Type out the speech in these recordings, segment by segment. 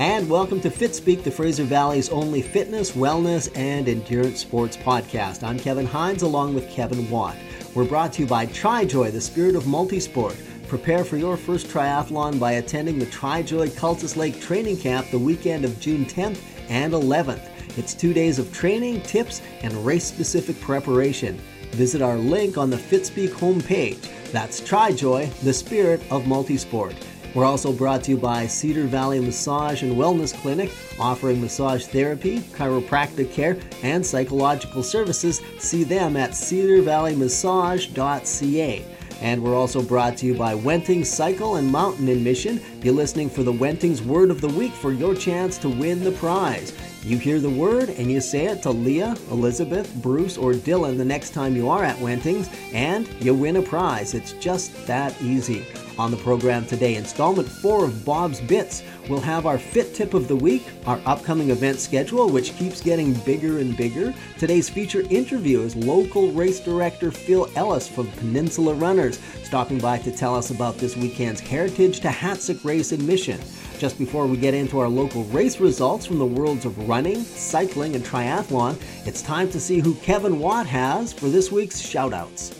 And welcome to Fitspeek, the Fraser Valley's only fitness, wellness, and endurance sports podcast. I'm Kevin Hines along with Kevin Watt. We're brought to you by TriJoy, the spirit of multisport. Prepare for your first triathlon by attending the TriJoy Cultus Lake Training Camp the weekend of June 10th and 11th. It's two days of training, tips, and race specific preparation. Visit our link on the Fitspeek homepage. That's TriJoy, the spirit of multisport. We're also brought to you by Cedar Valley Massage and Wellness Clinic, offering massage therapy, chiropractic care, and psychological services. See them at cedarvalleymassage.ca. And we're also brought to you by Wenting Cycle and Mountain in Mission. Be listening for the Wentings Word of the Week for your chance to win the prize. You hear the word and you say it to Leah, Elizabeth, Bruce, or Dylan the next time you are at Wentings, and you win a prize. It's just that easy. On the program today, installment four of Bob's Bits. We'll have our Fit Tip of the Week, our upcoming event schedule, which keeps getting bigger and bigger. Today's feature interview is local race director Phil Ellis from Peninsula Runners, stopping by to tell us about this weekend's Heritage to Hatzic race in Mission. Just before we get into our local race results from the worlds of running, cycling, and triathlon, it's time to see who Kevin Watt has for this week's shoutouts.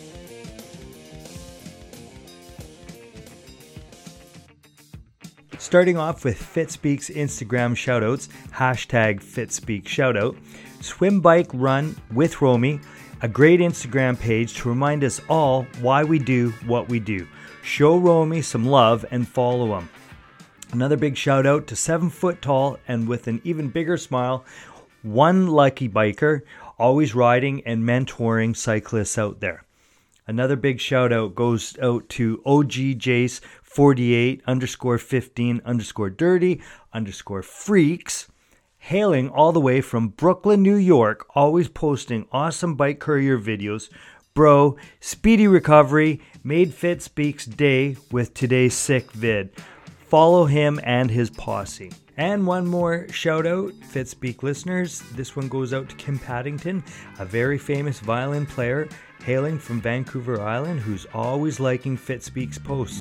Starting off with Fitspeek's Instagram shoutouts, hashtag Fitspeek shoutout, Swim Bike Run with Romy, a great Instagram page to remind us all why we do what we do. Show Romy some love and follow him. Another big shout out to seven foot tall and with an even bigger smile, one lucky biker, always riding and mentoring cyclists out there. Another big shout out goes out to OG Jace 48 underscore 15 underscore dirty underscore freaks, hailing all the way from Brooklyn, New York, always posting awesome bike courier videos. Bro, speedy recovery, made Fitspeek's day with today's sick vid. Follow him and his posse. And one more shout out, Fitspeek listeners. This one goes out to Kim Paddington, a very famous violin player hailing from Vancouver Island who's always liking Fitspeek's posts.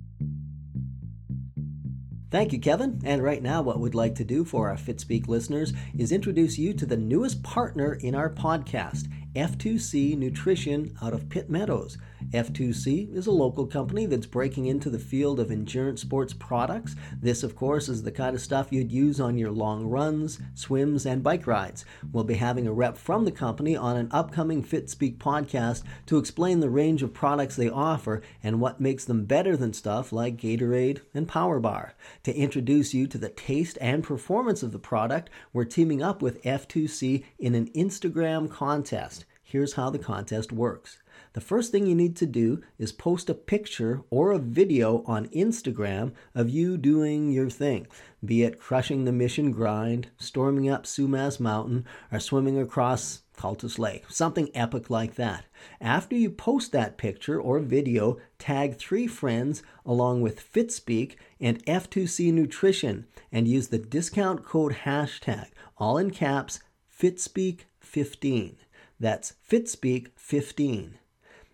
Thank you, Kevin. And right now, what we'd like to do for our Fitspeek listeners is introduce you to the newest partner in our podcast, F2C Nutrition out of Pitt Meadows. F2C is a local company that's breaking into the field of endurance sports products. This, of course, is the kind of stuff you'd use on your long runs, swims, and bike rides. We'll be having a rep from the company on an upcoming Fitspeek podcast to explain the range of products they offer and what makes them better than stuff like Gatorade and Power Bar. To introduce you to the taste and performance of the product, we're teaming up with F2C in an Instagram contest. Here's how the contest works the first thing you need to do is post a picture or a video on Instagram of you doing your thing, be it crushing the mission grind, storming up Sumas Mountain, or swimming across Cultus Lake, something epic like that. After you post that picture or video, tag three friends along with Fitspeek and F2C Nutrition and use the discount code hashtag, all in caps, Fitspeek15. That's Fitspeek15.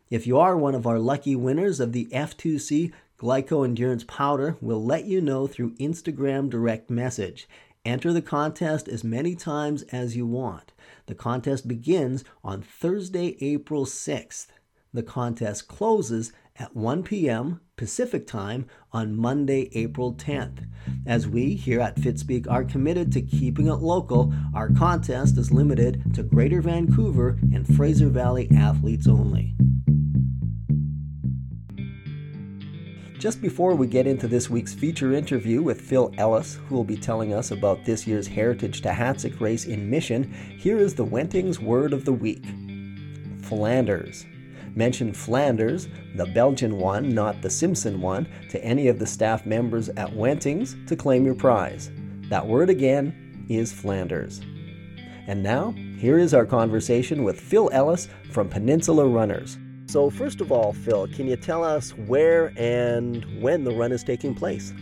If you are one of our lucky winners of the F2C Glyco Endurance Powder, we'll let you know through Instagram direct message. Enter the contest as many times as you want. The contest begins on Thursday, April 6th. The contest closes at 1 p.m. Pacific Time on Monday, April 10th. As we here at Fitspeek are committed to keeping it local, our contest is limited to Greater Vancouver and Fraser Valley athletes only. Just before we get into this week's feature interview with Phil Ellis, who will be telling us about this year's Heritage to Hatzic race in Mission, here is the Wentings word of the week Flanders. Mention Flanders, the Belgian one, not the Simpson one, to any of the staff members at Wentings to claim your prize. That word again is Flanders. And now, here is our conversation with Phil Ellis from Peninsula Runners. So, first of all, Phil, can you tell us where and when the run is taking place?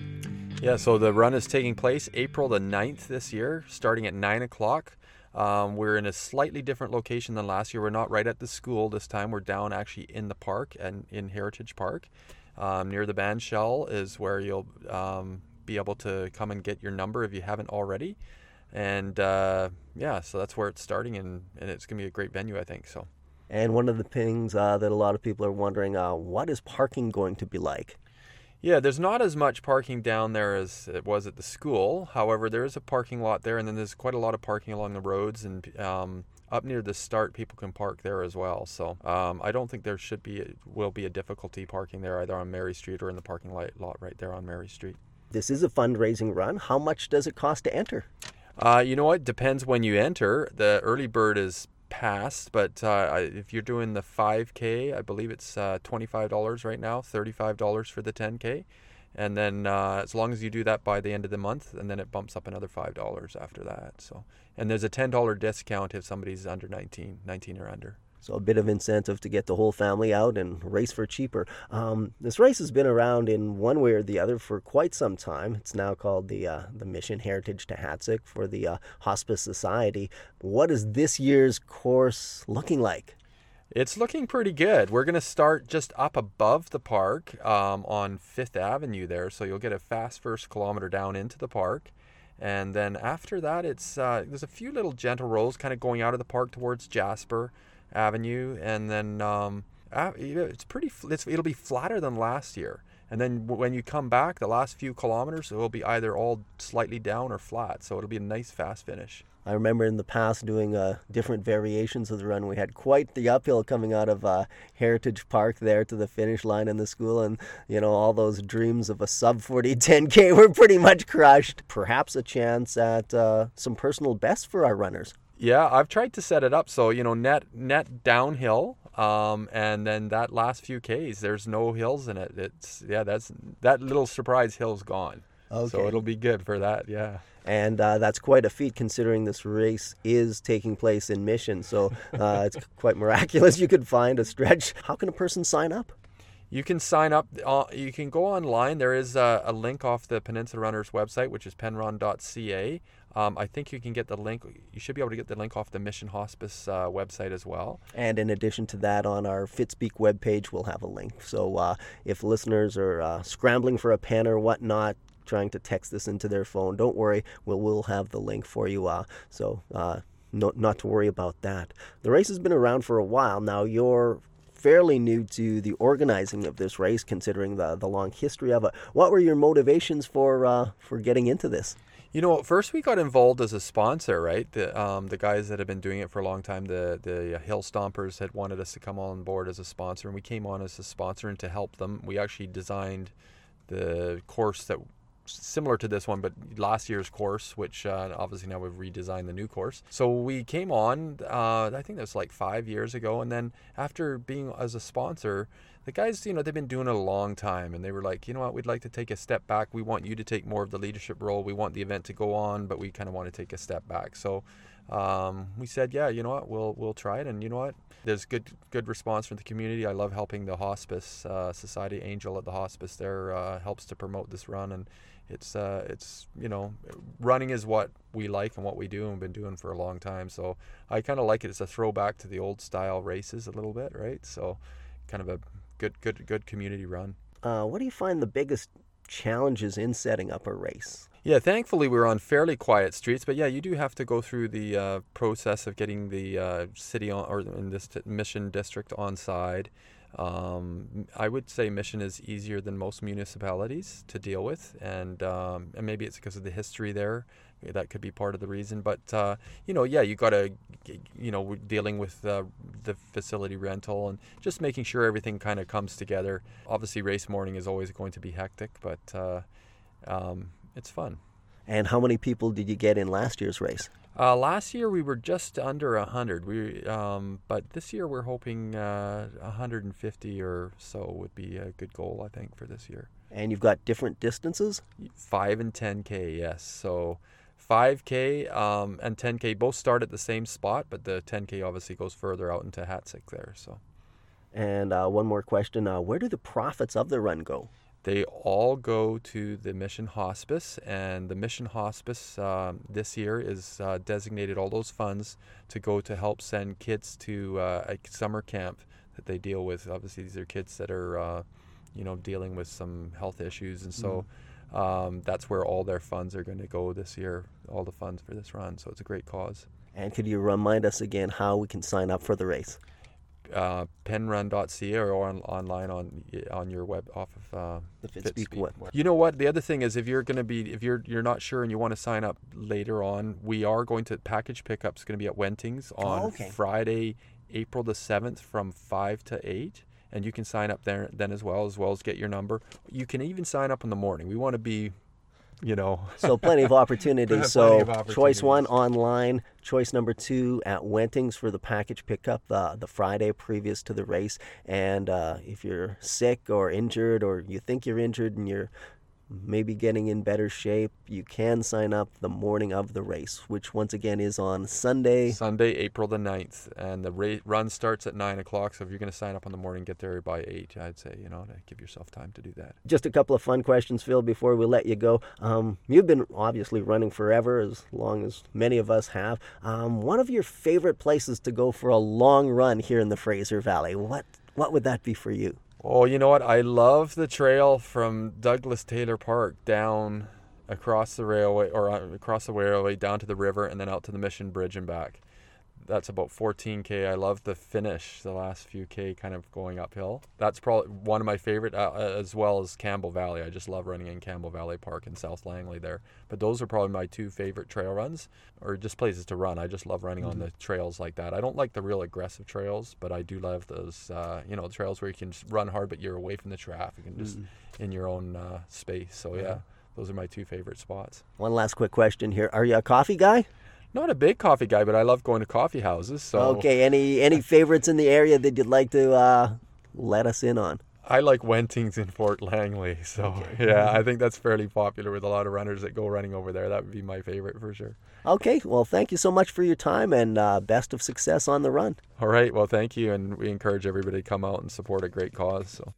Yeah, so the run is taking place April the 9th this year, starting at 9 o'clock. Um, we're in a slightly different location than last year. We're not right at the school this time. We're down actually in the park and in Heritage Park. Um, near the band shell is where you'll um, be able to come and get your number if you haven't already. And uh, yeah, so that's where it's starting, and, and it's going to be a great venue, I think. So. And one of the things uh, that a lot of people are wondering, uh, what is parking going to be like? Yeah, there's not as much parking down there as it was at the school. However, there is a parking lot there, and then there's quite a lot of parking along the roads and um, up near the start. People can park there as well. So um, I don't think there should be will be a difficulty parking there either on Mary Street or in the parking lot right there on Mary Street. This is a fundraising run. How much does it cost to enter? Uh, you know what? Depends when you enter. The early bird is passed, but uh, if you're doing the 5K, I believe it's uh, $25 right now, $35 for the 10K. And then uh, as long as you do that by the end of the month, and then it bumps up another $5 after that. So, and there's a $10 discount if somebody's under 19, 19 or under. So a bit of incentive to get the whole family out and race for cheaper. Um, this race has been around in one way or the other for quite some time. It's now called the uh, the Mission Heritage to Hatzic for the uh, Hospice Society. What is this year's course looking like? It's looking pretty good. We're going to start just up above the park um, on Fifth Avenue there, so you'll get a fast first kilometer down into the park. And then after that, it's uh, there's a few little gentle rolls kind of going out of the park towards Jasper. Avenue, and then um, it's pretty. It's, it'll be flatter than last year. And then when you come back, the last few kilometers, it will be either all slightly down or flat. So it'll be a nice fast finish. I remember in the past doing uh, different variations of the run. We had quite the uphill coming out of uh, Heritage Park there to the finish line in the school, and you know all those dreams of a sub 40 10k were pretty much crushed. Perhaps a chance at uh, some personal best for our runners. Yeah, I've tried to set it up so you know net net downhill, um, and then that last few k's, there's no hills in it. It's yeah, that's that little surprise hill's gone. Okay. So it'll be good for that. Yeah. And uh, that's quite a feat considering this race is taking place in Mission. So uh, it's quite miraculous you could find a stretch. How can a person sign up? You can sign up. Uh, you can go online. There is a, a, link off the Peninsula Runners website, which is penrun.ca. Um, I think you can get the link. You should be able to get the link off the Mission Hospice uh, website as well. And in addition to that, on our Fitspeek webpage, we'll have a link. So uh, if listeners are uh, scrambling for a pen or whatnot, trying to text this into their phone, don't worry. We'll, we'll have the link for you. Uh, so uh, no, not to worry about that. The race has been around for a while now. You're fairly new to the organizing of this race, considering the, the long history of it. What were your motivations for uh, for getting into this? You know, first we got involved as a sponsor, right? The um, the guys that have been doing it for a long time, the the Hill Stompers had wanted us to come on board as a sponsor, and we came on as a sponsor and to help them. We actually designed the course that similar to this one, but last year's course, which uh, obviously now we've redesigned the new course. So we came on, uh, I think that was like five years ago, and then after being as a sponsor, the guys, you know, they've been doing it a long time, and they were like, you know what, we'd like to take a step back. We want you to take more of the leadership role. We want the event to go on, but we kind of want to take a step back. So um, we said, yeah, you know what, we'll we'll try it, and you know what, there's good good response from the community. I love helping the hospice uh, society, Angel at the hospice there uh, helps to promote this run, and it's uh, it's you know running is what we like and what we do and been doing for a long time. So I kind of like it. It's a throwback to the old style races a little bit, right? So kind of a good good good community run. Uh, what do you find the biggest challenges in setting up a race? Yeah, thankfully we're on fairly quiet streets, but yeah, you do have to go through the uh, process of getting the uh, city on, or in this t- mission district on side. Um, I would say Mission is easier than most municipalities to deal with, and um, and maybe it's because of the history there. That could be part of the reason. But uh, you know, yeah, you got to, you know, dealing with uh, the facility rental and just making sure everything kind of comes together. Obviously, race morning is always going to be hectic, but uh, um, it's fun. And how many people did you get in last year's race? Uh, last year we were just under hundred. We, um, but this year we're hoping uh, 150 or so would be a good goal, I think, for this year. And you've got different distances. Five and 10k, yes. So 5k um, and 10k both start at the same spot, but the 10k obviously goes further out into Hatzic there. So. And uh, one more question: uh, Where do the profits of the run go? They all go to the Mission Hospice, and the Mission Hospice um, this year is uh, designated all those funds to go to help send kids to uh, a summer camp that they deal with. Obviously, these are kids that are, uh, you know, dealing with some health issues, and so. Mm. um, that's where all their funds are going to go this year. All the funds for this run, so it's a great cause. And could you remind us again how we can sign up for the race? Uh, penrun.ca or on, online on on your web off of uh, the Fitspeek web. You know what? The other thing is if you're going to be if you're you're not sure and you want to sign up later on, we are going to package pickups going to be at Wentings on Oh, okay. Friday, April the seventh from five to eight. And you can sign up there then as well, as well as get your number. You can even sign up in the morning. We want to be, you know, So plenty of opportunities. So of choice one online, choice number two at Wentings for the package pickup the the Friday previous to the race. And uh, if you're sick or injured, or you think you're injured and you're maybe getting in better shape, you can sign up the morning of the race, which once again is on Sunday. Sunday, April the 9th. And the ra- run starts at 9 o'clock. So if you're going to sign up in the morning, get there by 8, I'd say, you know, to give yourself time to do that. Just a couple of fun questions, Phil, before we let you go. Um, you've been obviously running forever, as long as many of us have. Um, one of your favorite places to go for a long run here in the Fraser Valley, what what would that be for you? Oh, you know what? I love the trail from Douglas Taylor Park down across the railway or uh, across the railway down to the river and then out to the Mission Bridge and back. That's about 14k. I love the finish, the last few k kind of going uphill. That's probably one of my favorite, uh, uh, as well as Campbell Valley. I just love running in Campbell Valley Park in South Langley there. But those are probably my two favorite trail runs, or just places to run. I just love running on the trails like that. I don't like the real aggressive trails, but I do love those, uh, you know, trails where you can just run hard, but you're away from the traffic and just in your own uh, space. So yeah, those are my two favorite spots. One last quick question here: Are you a coffee guy? Not a big coffee guy, but I love going to coffee houses. So Okay. Any any favorites in the area that you'd like to uh, let us in on? I like Wentings in Fort Langley. So yeah, I think that's fairly popular with a lot of runners that go running over there. That would be my favorite for sure. Okay. Well, thank you so much for your time and uh, best of success on the run. All right, well, thank you, and we encourage everybody to come out and support a great cause. So.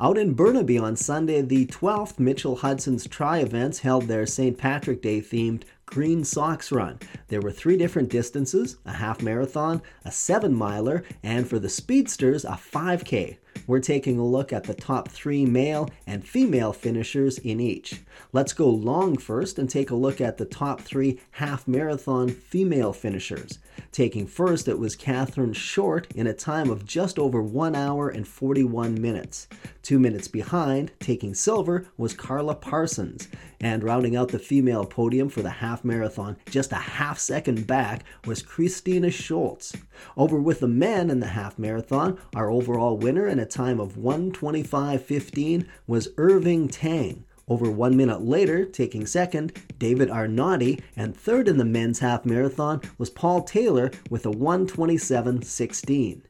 Out in Burnaby on Sunday the 12th, Mitchell Hudson's Try Events held their St. Patrick Day themed Green Socks Run. There were three different distances a half marathon, a seven miler, and for the speedsters, a 5K. We're taking a look at the top three male and female finishers in each. Let's go long first and take a look at the top three half marathon female finishers. Taking first, it was Catherine Short in a time of just over 1 hour and 41 minutes. Two minutes behind, taking silver, was Carla Parsons. And rounding out the female podium for the half marathon, just a half second back, was Christina Schultz. Over with the men in the half marathon, our overall winner in a time of 125.15 was Irving Tang. Over one minute later, taking second, David Arnauti, and third in the men's half marathon was Paul Taylor with a 127.16.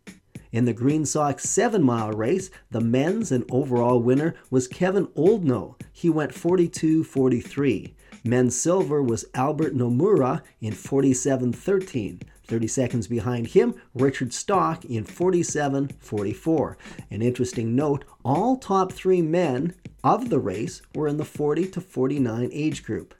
In the Green Sox 7 mile race, the men's and overall winner was Kevin Oldno. He went 42 43. Men's silver was Albert Nomura in 47 13. 30 seconds behind him, Richard Stock in 47 44. An interesting note all top three men of the race were in the 40 to 49 age group.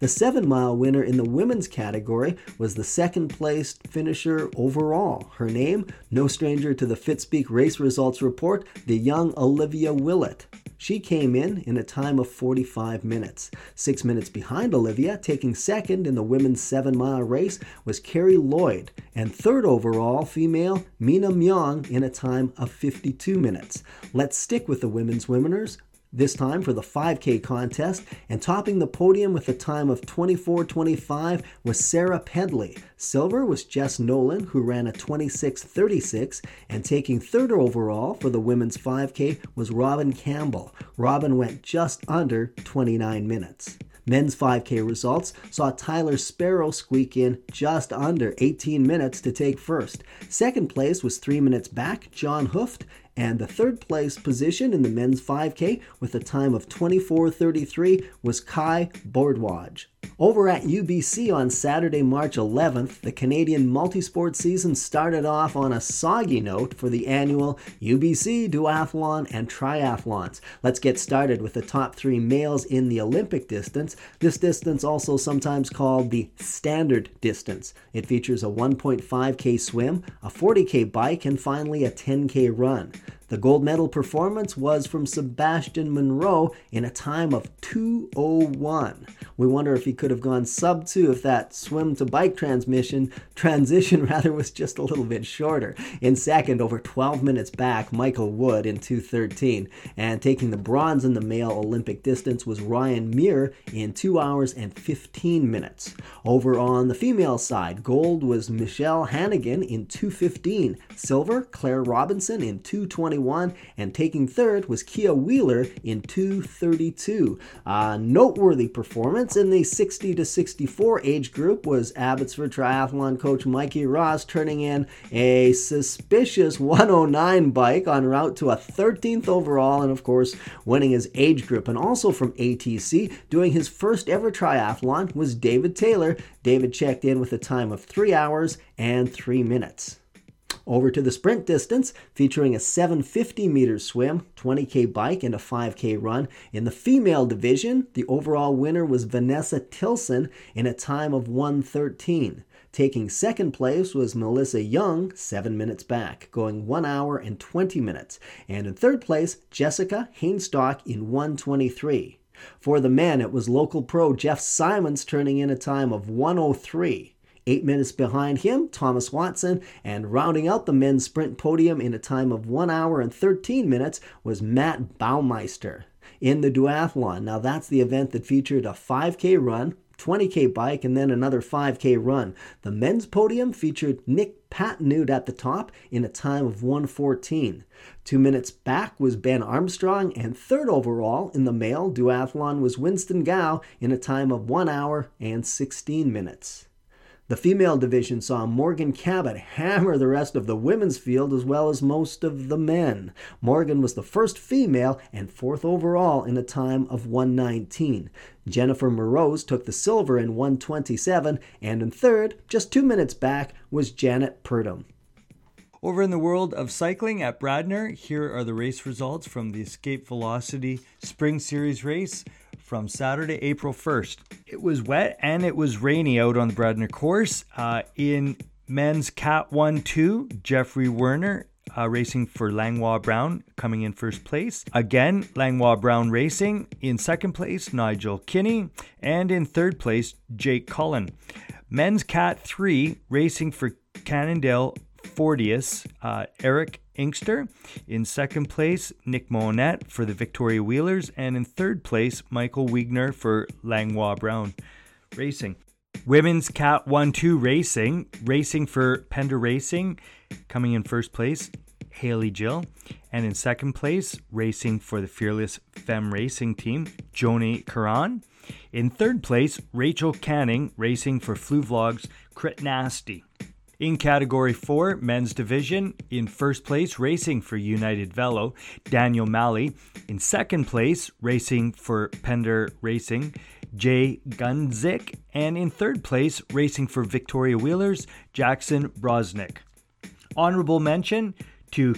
The seven mile winner in the women's category was the second placed finisher overall. Her name, no stranger to the Fitspeek race results report, the young Olivia Willett. She came in in a time of 45 minutes. Six minutes behind Olivia, taking second in the women's seven mile race, was Carrie Lloyd, and third overall female, Mina Myong, in a time of 52 minutes. Let's stick with the women's winners this time for the 5K contest, and topping the podium with a time of 24:25 was Sarah Pedley. Silver was Jess Nolan, who ran a 26:36, and taking third overall for the women's 5K was Robin Campbell. Robin went just under 29 minutes. Men's 5K results saw Tyler Sparrow squeak in just under 18 minutes to take first. Second place was three minutes back, John Hooft, and the third place position in the men's 5K with a time of 24:33 was Kai Bordwaj. Over at UBC on Saturday, March 11th, the Canadian multisport season started off on a soggy note for the annual UBC Duathlon and Triathlons. Let's get started with the top three males in the Olympic distance. This distance, also sometimes called the standard distance, it features a 1.5k swim, a 40k bike, and finally a 10k run. The gold medal performance was from Sebastian Monroe in a time of 201. We wonder if he could have gone sub 2 if that swim to bike transmission transition rather was just a little bit shorter. In second, over 12 minutes back, Michael Wood in 213. And taking the bronze in the male Olympic distance was Ryan Muir in 2 hours and 15 minutes. Over on the female side, gold was Michelle Hannigan in 215. Silver, Claire Robinson in 221. And taking third was Kia Wheeler in 232. A noteworthy performance in the 60 to 64 age group was Abbotsford Triathlon coach Mikey Ross turning in a suspicious 109 bike en route to a 13th overall and, of course, winning his age group. And also from ATC, doing his first ever triathlon was David Taylor. David checked in with a time of 3 hours and 3 minutes. Over to the sprint distance, featuring a 750 meter swim, 20k bike, and a 5k run. In the female division, the overall winner was Vanessa Tilson in a time of 113. Taking second place was Melissa Young, seven minutes back, going one hour and 20 minutes. And in third place, Jessica Hainstock in 123. For the men, it was local pro Jeff Simons turning in a time of 103. Eight minutes behind him, Thomas Watson, and rounding out the men's sprint podium in a time of 1 hour and 13 minutes was Matt Baumeister. In the duathlon, now that's the event that featured a 5K run, 20k bike, and then another 5k run. The men's podium featured Nick Patenute at the top in a time of 114. Two minutes back was Ben Armstrong, and third overall in the male duathlon was Winston Gow in a time of 1 hour and 16 minutes. The female division saw Morgan Cabot hammer the rest of the women's field as well as most of the men. Morgan was the first female and fourth overall in a time of 119. Jennifer Morose took the silver in 127, and in third, just two minutes back, was Janet Purdom. Over in the world of cycling at Bradner, here are the race results from the Escape Velocity Spring Series race from Saturday, April 1st. It was wet and it was rainy out on the Bradner course. Uh, in men's Cat 1 2, Jeffrey Werner uh, racing for Langlois Brown, coming in first place. Again, Langlois Brown racing. In second place, Nigel Kinney. And in third place, Jake Cullen. Men's Cat 3 racing for Cannondale Fortius, uh, Eric Inkster. In second place, Nick Monette for the Victoria Wheelers. And in third place, Michael Wigner for Langlois Brown Racing. Women's Cat 1 2 Racing, racing for Pender Racing, coming in first place, Haley Jill. And in second place, racing for the Fearless Femme Racing Team, Joni Karan. In third place, Rachel Canning, racing for Flu Vlogs, Crit Nasty. In Category 4, Men's Division, in first place, racing for United Velo, Daniel Malley. In second place, racing for Pender Racing, Jay Gunzik. And in third place, racing for Victoria Wheelers, Jackson Brosnick. Honorable mention to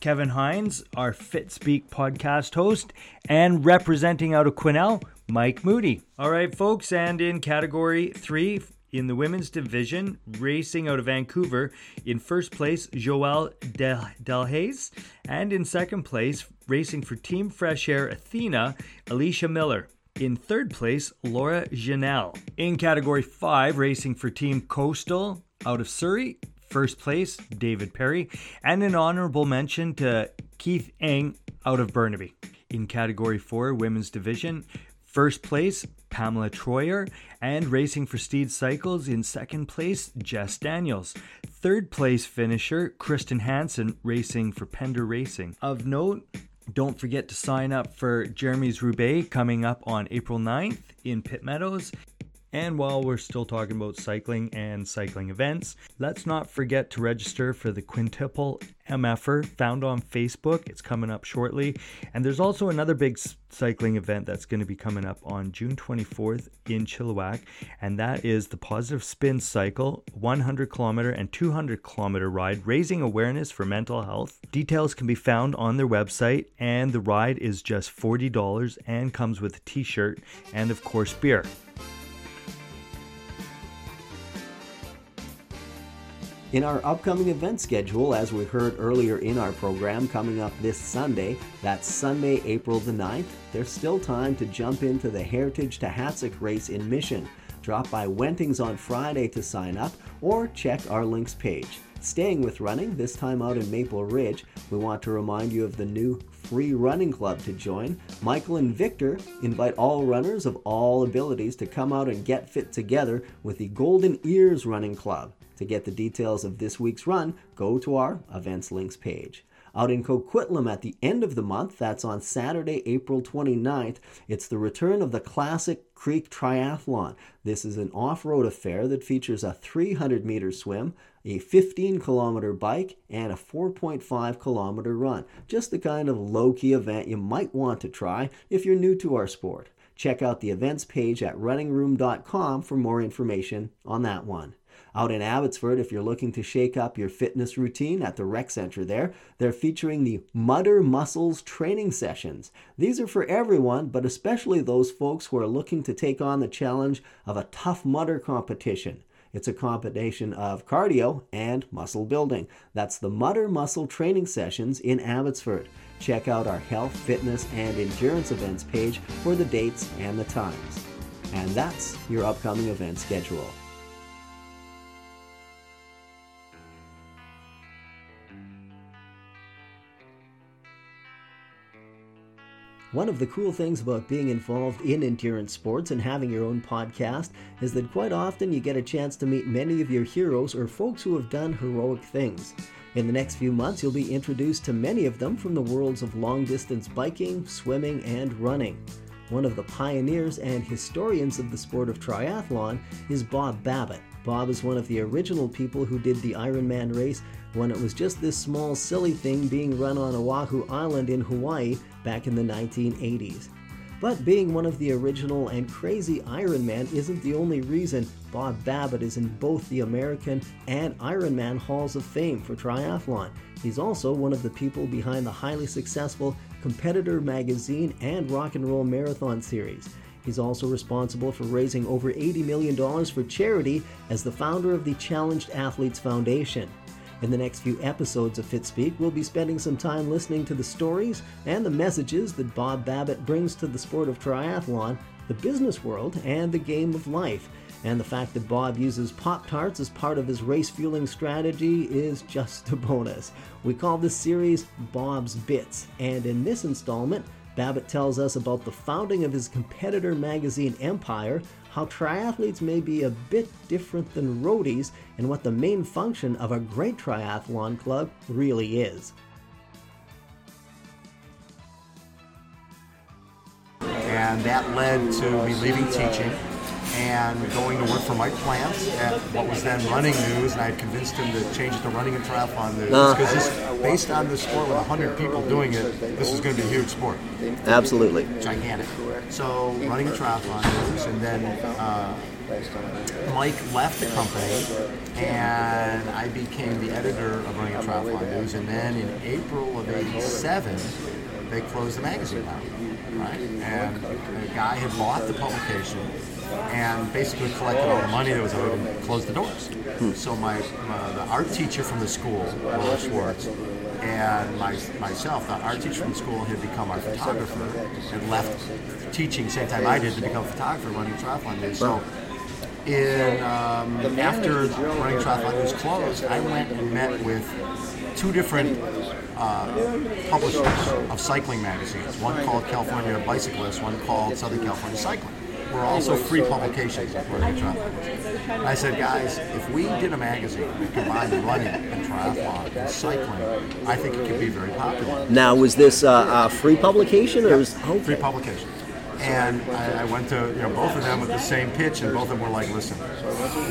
Kevin Hines, our Fitspeek podcast host, and representing out of Quesnel, Mike Moody. All right, folks, and in category three, in the women's division, racing out of Vancouver, in first place, Joelle Del- Delhaze, and in second place, racing for Team Fresh Air Athena, Alicia Miller. In third place, Laura Janelle. In category 5, racing for Team Coastal out of Surrey, first place, David Perry. And an honorable mention to Keith Eng out of Burnaby. In category 4, women's division, First place, Pamela Troyer, and racing for Steed Cycles in second place, Jess Daniels. Third place finisher, Kristen Hansen, racing for Pender Racing. Of note, don't forget to sign up for Jeremy's Roubaix coming up on April 9th in Pitt Meadows. And while we're still talking about cycling and cycling events, let's not forget to register for the Quintuple MFer found on Facebook. It's coming up shortly. And there's also another big cycling event that's going to be coming up on June 24th in Chilliwack, and that is the Positive Spin Cycle 100 kilometer and 200 kilometer ride, raising awareness for mental health. Details can be found on their website, and the ride is just $40 and comes with a t shirt and, of course, beer. In our upcoming event schedule, as we heard earlier in our program, coming up this Sunday, that's Sunday, April the 9th, there's still time to jump into the Heritage to race in Mission. Drop by Wentings on Friday to sign up or check our links page. Staying with running, this time out in Maple Ridge, we want to remind you of the new free running club to join. Michael and Victor invite all runners of all abilities to come out and get fit together with the Golden Ears Running Club. To get the details of this week's run, go to our events links page. Out in Coquitlam at the end of the month, that's on Saturday, April 29th, it's the return of the Classic Creek Triathlon. This is an off road affair that features a 300 meter swim, a 15 kilometer bike, and a 4.5 kilometer run. Just the kind of low key event you might want to try if you're new to our sport. Check out the events page at runningroom.com for more information on that one. Out in Abbotsford, if you're looking to shake up your fitness routine at the rec center there, they're featuring the Mudder Muscles training sessions. These are for everyone, but especially those folks who are looking to take on the challenge of a tough mudder competition. It's a combination of cardio and muscle building. That's the Mudder Muscle Training Sessions in Abbotsford. Check out our health, fitness, and endurance events page for the dates and the times. And that's your upcoming event schedule. One of the cool things about being involved in endurance sports and having your own podcast is that quite often you get a chance to meet many of your heroes or folks who have done heroic things. In the next few months, you'll be introduced to many of them from the worlds of long distance biking, swimming, and running. One of the pioneers and historians of the sport of triathlon is Bob Babbitt. Bob is one of the original people who did the Ironman race when it was just this small, silly thing being run on Oahu Island in Hawaii back in the 1980s. But being one of the original and crazy Ironman isn't the only reason Bob Babbitt is in both the American and Ironman Halls of Fame for triathlon. He's also one of the people behind the highly successful Competitor magazine and Rock and Roll Marathon series. He's also responsible for raising over $80 million for charity as the founder of the Challenged Athletes Foundation. In the next few episodes of Fitspeek, we'll be spending some time listening to the stories and the messages that Bob Babbitt brings to the sport of triathlon, the business world, and the game of life. And the fact that Bob uses Pop Tarts as part of his race fueling strategy is just a bonus. We call this series Bob's Bits, and in this installment, Babbitt tells us about the founding of his competitor magazine Empire, how triathletes may be a bit different than roadies, and what the main function of a great triathlon club really is. And that led to me leaving teaching and going to work for Mike Plants at what was then Running News, and I had convinced him to change it to Running and Triathlon News because uh, based on the sport with 100 people doing it, this is going to be a huge sport. Absolutely. Gigantic. So Running and Triathlon News, and then uh, Mike left the company, and I became the editor of Running and Triathlon News, and then in April of '87, they closed the magazine down. Right, and a guy had bought the publication and basically collected all the money that was owed and closed the doors. Hmm. So my, my, the art teacher from the school, Lois Schwartz, and my, myself, the art teacher from the school had become our photographer and left teaching same time I did to become a photographer running triathlon news. So in um, after running triathlon news closed, I went and met with two different uh, publishers of cycling magazines. One called California Bicyclist, one called Southern California Cycling were also free publications of running triathlon. I said, guys, if we did a magazine that combined running and triathlon and cycling, I think it could be very popular. Now, was this uh, a free publication or yep. was okay. free publication? And I, I, went to you know both of them with the same pitch, and both of them were like, "Listen,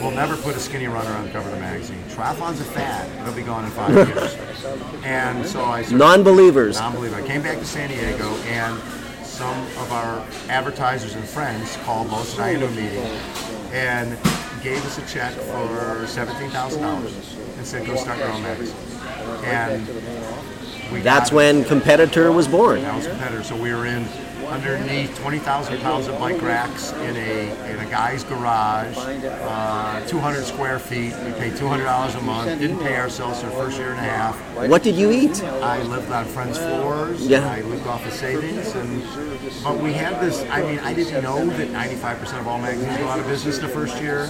we'll never put a skinny runner on the cover of the magazine. Triathlon's a fad; it'll be gone in five years." and so I said non-believers. Non-believer. I came back to San Diego, and some of our advertisers and friends called I a meeting and gave us a check for $17,000 and said, go start your own magazine. And that's when Competitor was born. That was Competitor. So we were in underneath 20,000 pounds of bike racks in a in a guy's garage, uh, 200 square feet. We paid $200 a month. Didn't pay ourselves for the first year and a half. What did you eat? I lived on friends' floors. Yeah. I lived off of savings, and but we had this. I mean, I didn't know that 95% of all magazines go out of business the first year.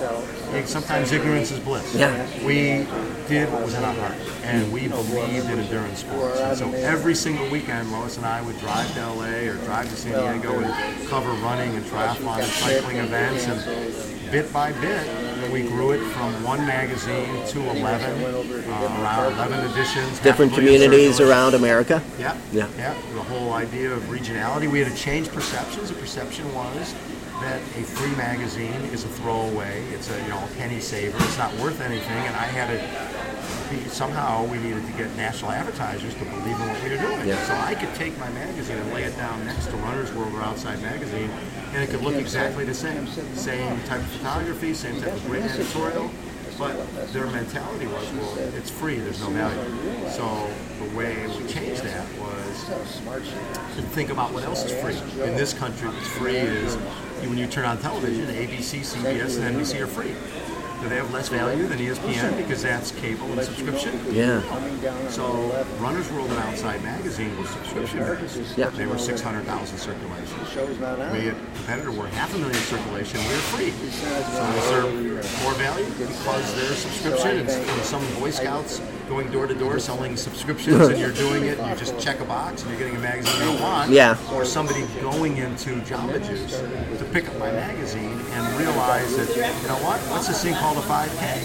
Sometimes ignorance is bliss. Yeah. We did what was in our heart, and we believed in endurance sports. And so every single weekend, Lois and I would drive to LA or drive to San Diego and cover running and triathlon and cycling events, and bit by bit, we grew it from one magazine to 11, uh, around 11 editions. Different communities around America. Yeah. Yeah. Yeah. The whole idea of regionality. We had to change perceptions. The perception was that a free magazine is a throwaway. It's a you know a penny saver. It's not worth anything. And I had to somehow we needed to get national advertisers to believe in what we were doing. Yeah. So I could take my magazine and lay it down next to Runner's World or Outside Magazine, and it could look exactly the same. Same type of photography, same type of great editorial. But their mentality was, well, it's free, there's no value. So the way we changed that was to think about what else is free. In this country, what's free is when you turn on television, ABC, CBS, and NBC are free. Do they have less value than ESPN because that's cable and subscription? Yeah. So Runner's World and Outside Magazine was subscription based. Yeah. They were 600,000 circulation. We had competitor were half a million circulation. We were free. So is there more value because they're subscription and and some Boy Scouts going door to door selling subscriptions and you're doing it and you just check a box and you're getting a magazine you don't want. Yeah. Or somebody going into Jamba Juice to pick up my magazine and realize that you know what? What's this thing called a 5K?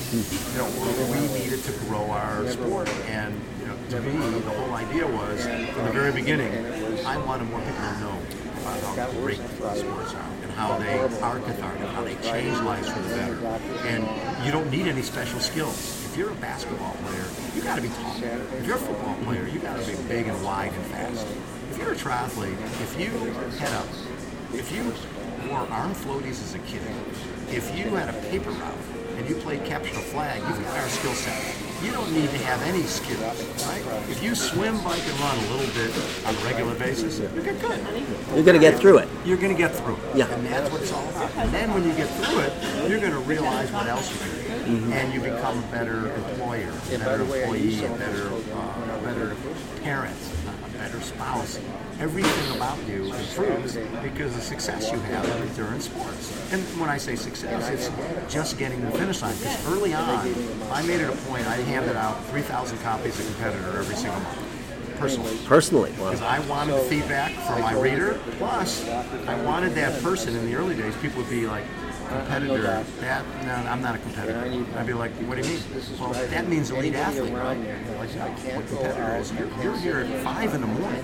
You know, we needed to grow our sport and you know, to me, the whole idea was from the very beginning, I wanted more people to know about how great sports are and how they are cathartic, how they change lives for the better. And you don't need any special skills. If you're a basketball player, you got to be tall. If you're a football player, you got to be big and wide and fast. If you're a triathlete, if you head up, if you wore arm floaties as a kid, if you had a paper route and you played capture the flag, you've got our skill set. You don't need to have any skills, right? If you swim, bike, and run a little bit on a regular basis, you're good. You're going to get through it. You're going to get through it. Yeah. And that's what it's all about. And then when you get through it, you're going to realize what else you can do. And you become a better employer, a better employee, a better, uh, a better parent, a better spouse. Everything about you improves because of the success you have in endurance sports. And when I say success, it's just getting to the finish line. Because early on, I made it a point, I handed out 3,000 copies of Competitor every single month, personally Personally. Wow. because I wanted the feedback from my reader. Plus, I wanted that person in the early days. People would be like, competitor. That no, I'm not a competitor. I'd be like, what do you mean? Well, that means elite athlete, right? Like, no, what competitor is? You're, you're here at five in the morning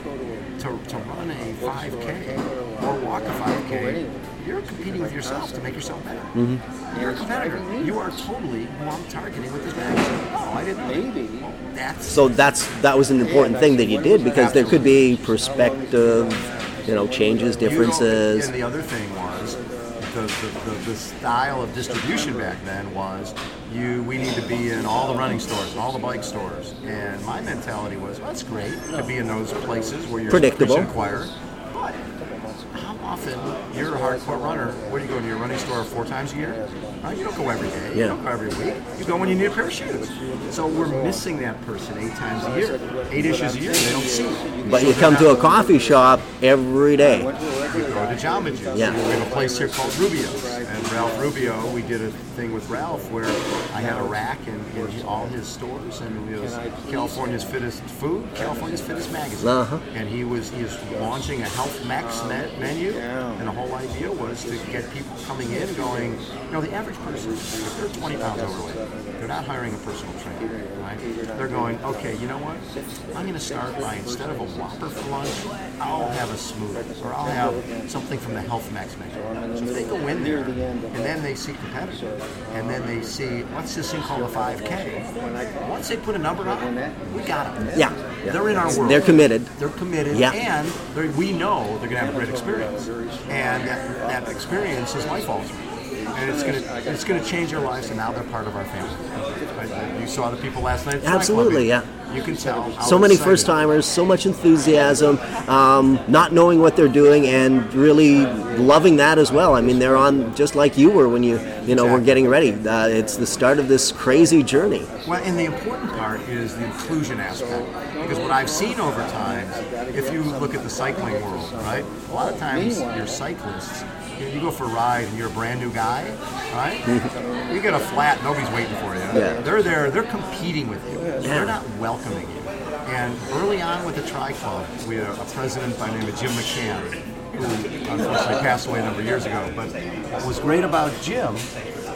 to, to run a 5K or walk a 5K. You're competing with yourself to make yourself better. Mm-hmm. You're a competitor. You are totally who I'm targeting with this magazine. Oh, I didn't know. Well, that's So that's that was an important thing that you did because there could be perspective, you know, changes, You don't- differences. And the other thing was the, the, the, the style of distribution back then was you we need to be in all the running stores and all the bike stores. And my mentality was, well, that's great to be in those places where you're Predictable. acquired. But how often you're a hardcore runner? Where do you go to your running store four times a year? Uh, you don't go every day. You don't go every week. You go when you need a pair of shoes. So we're missing that person eight times a year, eight issues a year. They don't see it. But So you come to a coffee shop every day. we go to Jamba Juice. Yeah. We have a place here called Rubio's. And Ralph Rubio, we did a thing with Ralph where I had a rack in, in all his stores and it was California's Fittest Food, California's Fittest Magazine. Uh-huh. And he was he was launching a health max me- menu and the whole idea was to get people coming in going, you know, the average person, if they're 20 pounds overweight, they're not hiring a personal trainer, right? They're going, okay, you know what? I'm going to start by, instead of a Whopper for lunch, I'll have a smoothie or I'll have something from the Health Max menu. So if they go in there and then they see competitor and then they see, what's this thing called a 5K? Once they put a number on it, we got them. Yeah, yeah. They're in our world. They're committed. They're committed, Yeah. and they're, we know they're going to have a great experience, and that, that experience is life altering. And it's gonna it's gonna change their lives, and now they're part of our family. You saw the people last night. Absolutely, yeah. You can tell. so many first timers, so much enthusiasm, um, not knowing what they're doing, and really loving that as well. I mean, they're on just like you were when you you know were getting ready. Uh, it's the start of this crazy journey. Well, and the important part is the inclusion aspect. Because what I've seen over time, if you look at the cycling world, right? A lot of times your cyclists, you, go for a ride and you're a brand new guy, right? you get a flat, nobody's waiting for you. Yeah. They're there, they're competing with you. They're not welcoming you. And early on with the Tri Club, we had a president by the name of Jim McCann, who unfortunately passed away a number of years ago. But what was great about Jim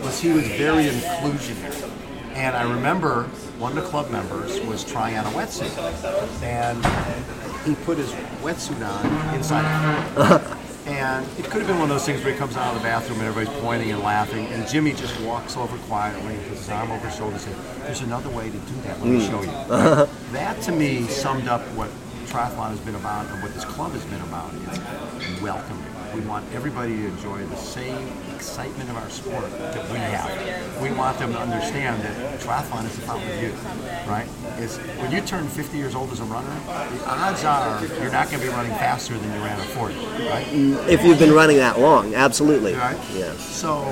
was he was very inclusionary. And I remember one of the club members was trying on a wetsuit, and he put his wetsuit on inside. And it could have been one of those things where he comes out of the bathroom and everybody's pointing and laughing, and Jimmy just walks over quietly and puts his arm over his shoulder and says, There's another way to do that. Let me mm. show you. Uh-huh. that to me summed up what triathlon has been about and what this club has been about. It's welcoming. We want everybody to enjoy the same excitement of our sport that we have. We want them to understand that triathlon is about you, right? It's when you turn 50 years old as a runner, the odds are you're not going to be running faster than you ran at 40, right? If you've been running that long, absolutely. Right? Yeah. So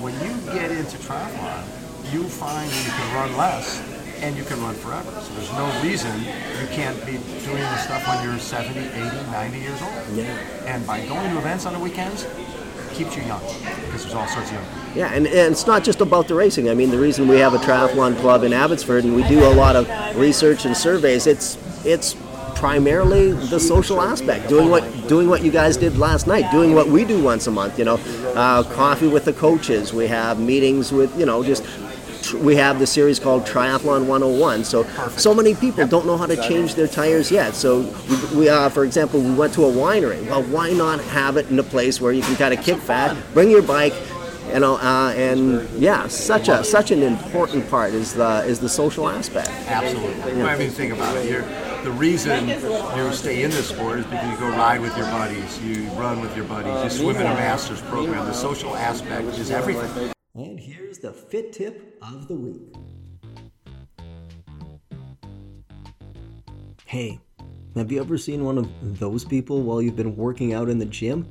when you get into triathlon, you find that you can run less and you can run forever. So there's no reason you can't be doing this stuff when you're 70, 80, 90 years old. Yeah. And by going to events on the weekends, keeps you young because there's all sorts of young people. Yeah, and, and it's not just about the racing. I mean, the reason we have a triathlon club in Abbotsford and we do a lot of research and surveys, it's it's primarily the social aspect, doing what doing what you guys did last night, doing what we do once a month. You know, uh, coffee with the coaches. We have meetings with you know just. We have the series called Triathlon 101. So, so many people don't know how to change their tires yet. So, we, we uh, for example, we went to a winery. Well, why not have it in a place where you can kind of kick back, bring your bike, you know, uh, and yeah, such a such an important part is the is the social aspect. Absolutely. I mean, think about it. You're, the reason you stay in this sport is because you go ride with your buddies, you run with your buddies, you swim in a master's program. The social aspect is everything. And here's the fit tip of the week. Hey, have you ever seen one of those people while you've been working out in the gym?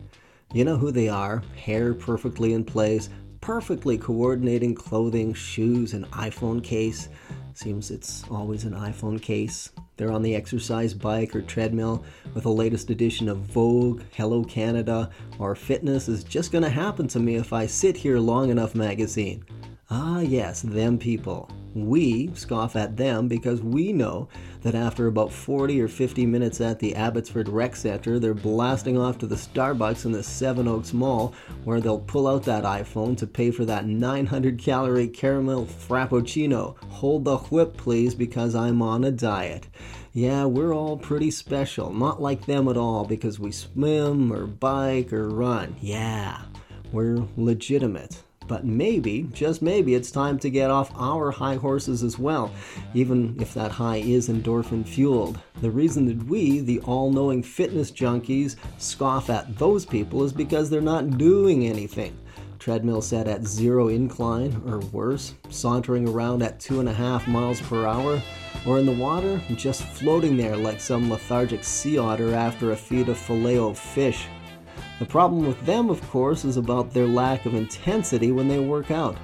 You know who they are hair perfectly in place, perfectly coordinating clothing, shoes, and iPhone case. Seems it's always an iPhone case. They're on the exercise bike or treadmill with the latest edition of Vogue, Hello Canada, or Fitness is just gonna happen to me if I sit here long enough magazine. Ah, yes, them people. We scoff at them because we know that after about 40 or 50 minutes at the Abbotsford Rec Center, they're blasting off to the Starbucks in the Seven Oaks Mall where they'll pull out that iPhone to pay for that 900 calorie caramel frappuccino. Hold the whip, please, because I'm on a diet. Yeah, we're all pretty special. Not like them at all because we swim or bike or run. Yeah, we're legitimate. But maybe, just maybe, it's time to get off our high horses as well, even if that high is endorphin fueled. The reason that we, the all knowing fitness junkies, scoff at those people is because they're not doing anything. Treadmill set at zero incline, or worse, sauntering around at two and a half miles per hour, or in the water, just floating there like some lethargic sea otter after a feed of filet fish. The problem with them, of course, is about their lack of intensity when they work out.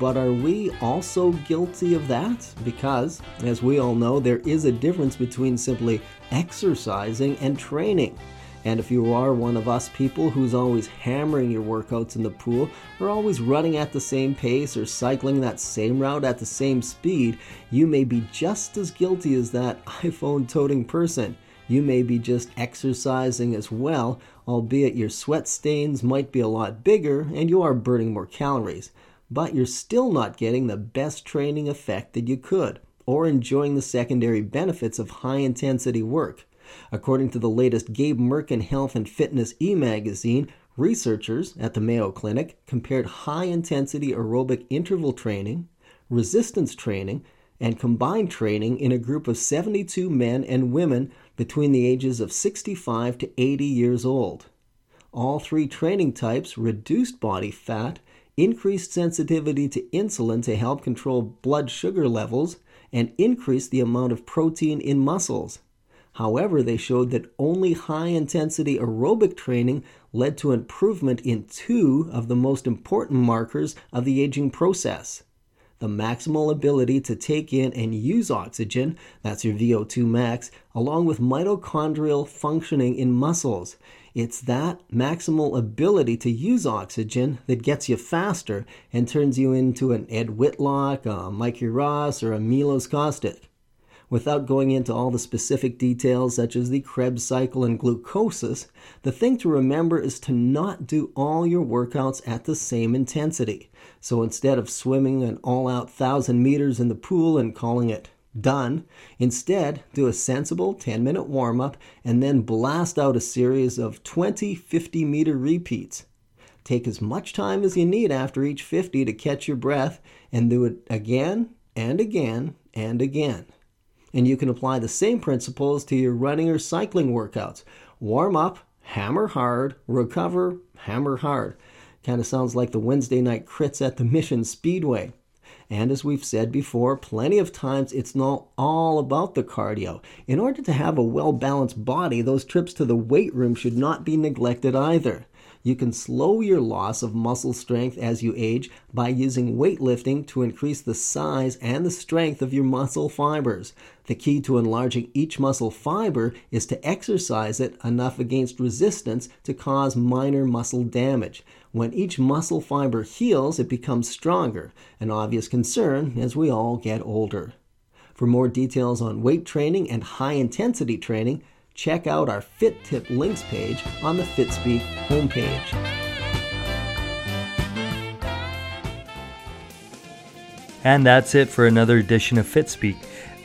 But are we also guilty of that? Because, as we all know, there is a difference between simply exercising and training. And if you are one of us people who's always hammering your workouts in the pool, or always running at the same pace, or cycling that same route at the same speed, you may be just as guilty as that iPhone toting person. You may be just exercising as well, albeit your sweat stains might be a lot bigger and you are burning more calories. But you're still not getting the best training effect that you could, or enjoying the secondary benefits of high intensity work. According to the latest Gabe Mirkin Health and Fitness e magazine, researchers at the Mayo Clinic compared high intensity aerobic interval training, resistance training, and combined training in a group of 72 men and women between the ages of 65 to 80 years old. All three training types reduced body fat, increased sensitivity to insulin to help control blood sugar levels, and increased the amount of protein in muscles. However, they showed that only high intensity aerobic training led to improvement in two of the most important markers of the aging process the maximal ability to take in and use oxygen, that's your VO2 max, along with mitochondrial functioning in muscles. It's that maximal ability to use oxygen that gets you faster and turns you into an Ed Whitlock, a Mikey Ross, or a Milos Kostic. Without going into all the specific details such as the Krebs cycle and glycolysis, the thing to remember is to not do all your workouts at the same intensity. So instead of swimming an all out 1,000 meters in the pool and calling it done, instead do a sensible 10 minute warm up and then blast out a series of 20 50 meter repeats. Take as much time as you need after each 50 to catch your breath and do it again and again and again. And you can apply the same principles to your running or cycling workouts. Warm up, hammer hard, recover, hammer hard. Kind of sounds like the Wednesday night crits at the Mission Speedway. And as we've said before, plenty of times it's not all about the cardio. In order to have a well balanced body, those trips to the weight room should not be neglected either. You can slow your loss of muscle strength as you age by using weightlifting to increase the size and the strength of your muscle fibers. The key to enlarging each muscle fiber is to exercise it enough against resistance to cause minor muscle damage. When each muscle fiber heals, it becomes stronger, an obvious concern as we all get older. For more details on weight training and high intensity training, check out our Fit Tip links page on the Fitspeek homepage. And that's it for another edition of Fitspeek.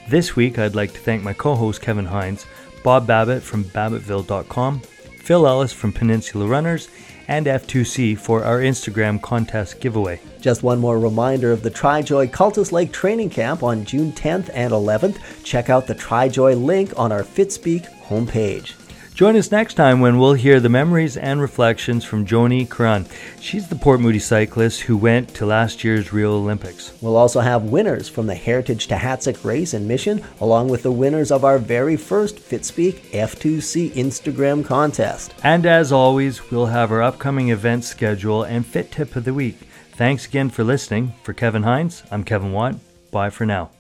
This week, I'd like to thank my co host Kevin Hines, Bob Babbitt from Babbittville.com, Phil Ellis from Peninsula Runners, and F2C for our Instagram contest giveaway. Just one more reminder of the TriJoy Cultus Lake Training Camp on June 10th and 11th. Check out the TriJoy link on our Fitspeek homepage. Join us next time when we'll hear the memories and reflections from Joni Curran. She's the Port Moody cyclist who went to last year's Rio Olympics. We'll also have winners from the Heritage Tahatzik race and mission, along with the winners of our very first Fitspeek F2C Instagram contest. And as always, we'll have our upcoming event schedule and fit tip of the week. Thanks again for listening. For Kevin Hines, I'm Kevin Watt. Bye for now.